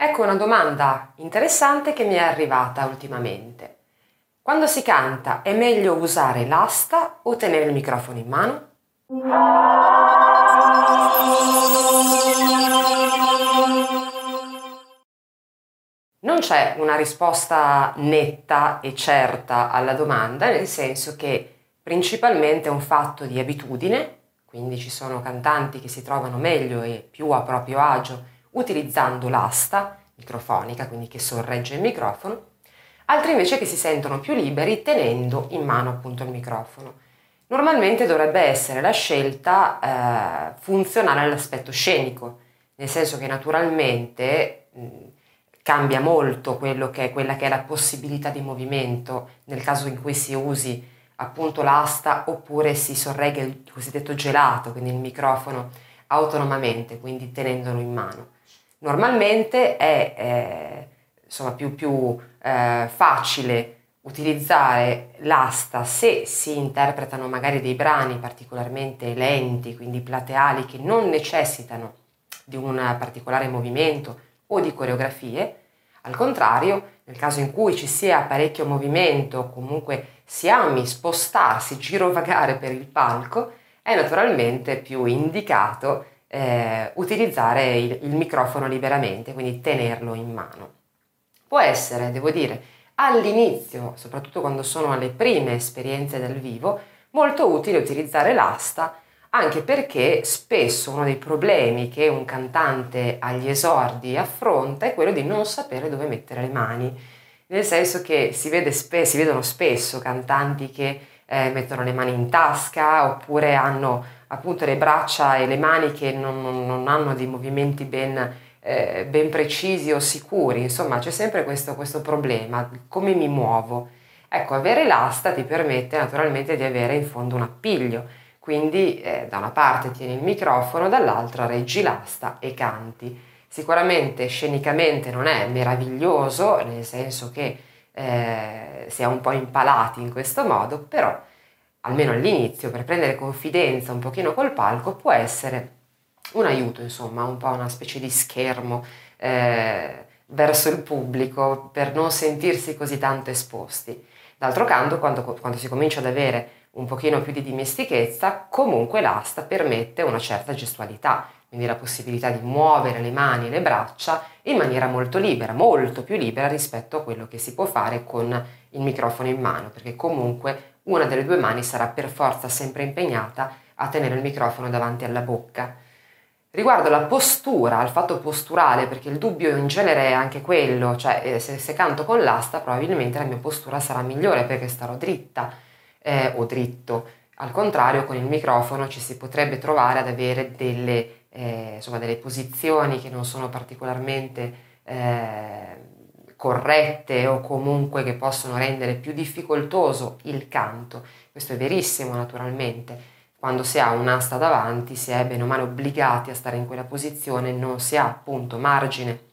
Ecco una domanda interessante che mi è arrivata ultimamente. Quando si canta è meglio usare l'asta o tenere il microfono in mano? Non c'è una risposta netta e certa alla domanda, nel senso che principalmente è un fatto di abitudine, quindi ci sono cantanti che si trovano meglio e più a proprio agio utilizzando l'asta microfonica, quindi che sorregge il microfono, altri invece che si sentono più liberi tenendo in mano appunto il microfono. Normalmente dovrebbe essere la scelta eh, funzionale all'aspetto scenico, nel senso che naturalmente mh, cambia molto che è, quella che è la possibilità di movimento nel caso in cui si usi appunto l'asta oppure si sorregga il cosiddetto gelato, quindi il microfono autonomamente, quindi tenendolo in mano. Normalmente è eh, insomma, più, più eh, facile utilizzare l'asta se si interpretano magari dei brani particolarmente lenti, quindi plateali, che non necessitano di un particolare movimento o di coreografie. Al contrario, nel caso in cui ci sia parecchio movimento, comunque si ami spostarsi, girovagare per il palco, è naturalmente più indicato eh, utilizzare il, il microfono liberamente, quindi tenerlo in mano. Può essere, devo dire, all'inizio, soprattutto quando sono alle prime esperienze dal vivo, molto utile utilizzare l'asta anche perché spesso uno dei problemi che un cantante agli esordi affronta è quello di non sapere dove mettere le mani, nel senso che si, vede spe- si vedono spesso cantanti che eh, mettono le mani in tasca oppure hanno appunto le braccia e le mani che non, non, hanno dei movimenti ben, eh, ben, precisi o sicuri, insomma c'è sempre questo, questo problema, come mi muovo. Ecco, avere l'asta ti permette naturalmente di avere in fondo un appiglio, quindi eh, da una parte tieni il microfono, dall'altra reggi l'asta e canti. Sicuramente scenicamente non è meraviglioso, nel senso che eh, si è un po' impalati in questo modo, però almeno all'inizio, per prendere confidenza un pochino col palco, può essere un aiuto, insomma, un po' una specie di schermo eh, verso il pubblico per non sentirsi così tanto esposti. D'altro canto, quando, quando si comincia ad avere un pochino più di dimestichezza, comunque l'asta permette una certa gestualità, quindi la possibilità di muovere le mani e le braccia in maniera molto libera, molto più libera rispetto a quello che si può fare con il microfono in mano, perché comunque una delle due mani sarà per forza sempre impegnata a tenere il microfono davanti alla bocca. Riguardo la postura, al fatto posturale, perché il dubbio in genere è anche quello, cioè eh, se, se canto con l'asta probabilmente la mia postura sarà migliore perché starò dritta eh, o dritto. Al contrario, con il microfono ci si potrebbe trovare ad avere delle, eh, insomma, delle posizioni che non sono particolarmente eh, corrette o comunque che possono rendere più difficoltoso il canto. Questo è verissimo naturalmente. Quando si ha un'asta davanti si è bene o male obbligati a stare in quella posizione, non si ha appunto margine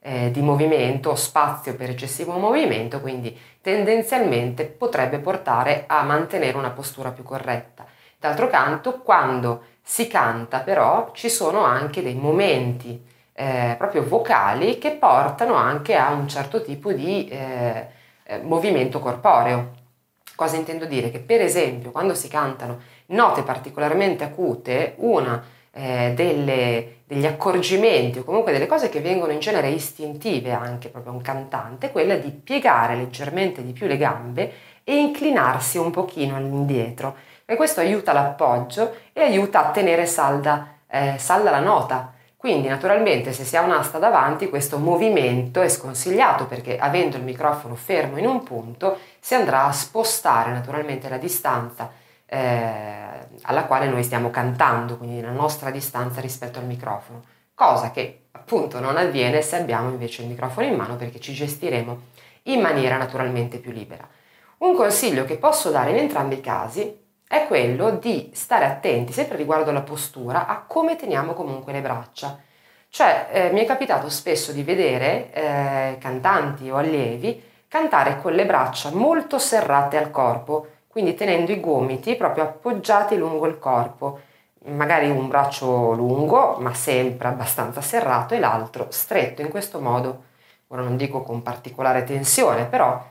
eh, di movimento, spazio per eccessivo movimento, quindi tendenzialmente potrebbe portare a mantenere una postura più corretta. D'altro canto, quando si canta però ci sono anche dei momenti eh, proprio vocali che portano anche a un certo tipo di eh, eh, movimento corporeo. Cosa intendo dire? Che per esempio quando si cantano note particolarmente acute, una eh, delle, degli accorgimenti o comunque delle cose che vengono in genere istintive anche proprio a un cantante, è quella di piegare leggermente di più le gambe e inclinarsi un pochino all'indietro. E questo aiuta l'appoggio e aiuta a tenere salda, eh, salda la nota. Quindi naturalmente se si ha un'asta davanti questo movimento è sconsigliato perché avendo il microfono fermo in un punto si andrà a spostare naturalmente la distanza eh, alla quale noi stiamo cantando, quindi la nostra distanza rispetto al microfono, cosa che appunto non avviene se abbiamo invece il microfono in mano perché ci gestiremo in maniera naturalmente più libera. Un consiglio che posso dare in entrambi i casi è quello di stare attenti, sempre riguardo alla postura, a come teniamo comunque le braccia. Cioè, eh, mi è capitato spesso di vedere eh, cantanti o allievi cantare con le braccia molto serrate al corpo, quindi tenendo i gomiti proprio appoggiati lungo il corpo. magari un braccio lungo ma sempre abbastanza serrato e l'altro stretto in questo modo, ora non dico con particolare tensione, però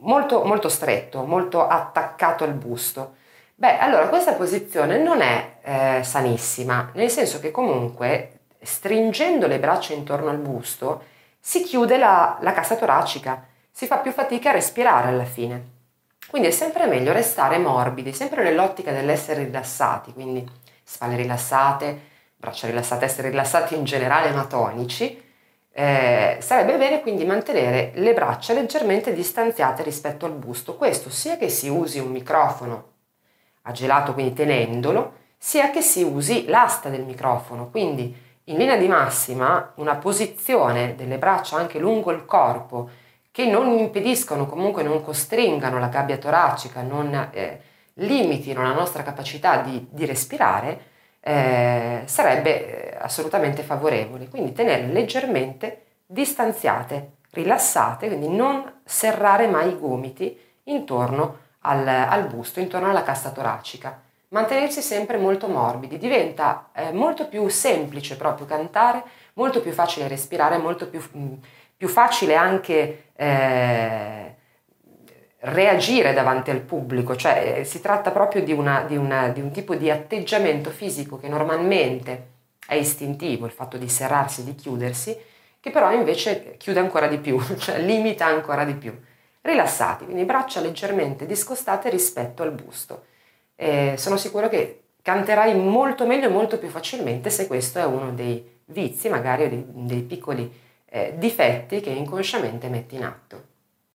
molto, molto stretto, molto attaccato al busto. Beh, allora questa posizione non è eh, sanissima, nel senso che comunque stringendo le braccia intorno al busto si chiude la, la cassa toracica, si fa più fatica a respirare alla fine. Quindi è sempre meglio restare morbidi, sempre nell'ottica dell'essere rilassati, quindi spalle rilassate, braccia rilassate, essere rilassati in generale ma tonici. Eh, sarebbe bene quindi mantenere le braccia leggermente distanziate rispetto al busto, questo sia che si usi un microfono a gelato, quindi tenendolo, sia che si usi l'asta del microfono, quindi in linea di massima una posizione delle braccia anche lungo il corpo che non impediscono, comunque non costringano la gabbia toracica, non eh, limitino la nostra capacità di, di respirare, eh, sarebbe eh, assolutamente favorevole. Quindi tenere leggermente distanziate, rilassate, quindi non serrare mai i gomiti intorno al, al busto, intorno alla cassa toracica. Mantenersi sempre molto morbidi, diventa eh, molto più semplice proprio cantare, molto più facile respirare, molto più... Mh, mm, più facile anche eh, reagire davanti al pubblico, cioè eh, si tratta proprio di, una, di, una, di, un tipo di atteggiamento fisico che normalmente è istintivo, il fatto di serrarsi, di chiudersi, che però invece chiude ancora di più, cioè limita ancora di più. Rilassati, quindi braccia leggermente discostate rispetto al busto. Eh, sono sicuro che canterai molto meglio e molto più facilmente se questo è uno dei vizi, magari dei, dei piccoli eh, difetti che inconsciamente metti in atto.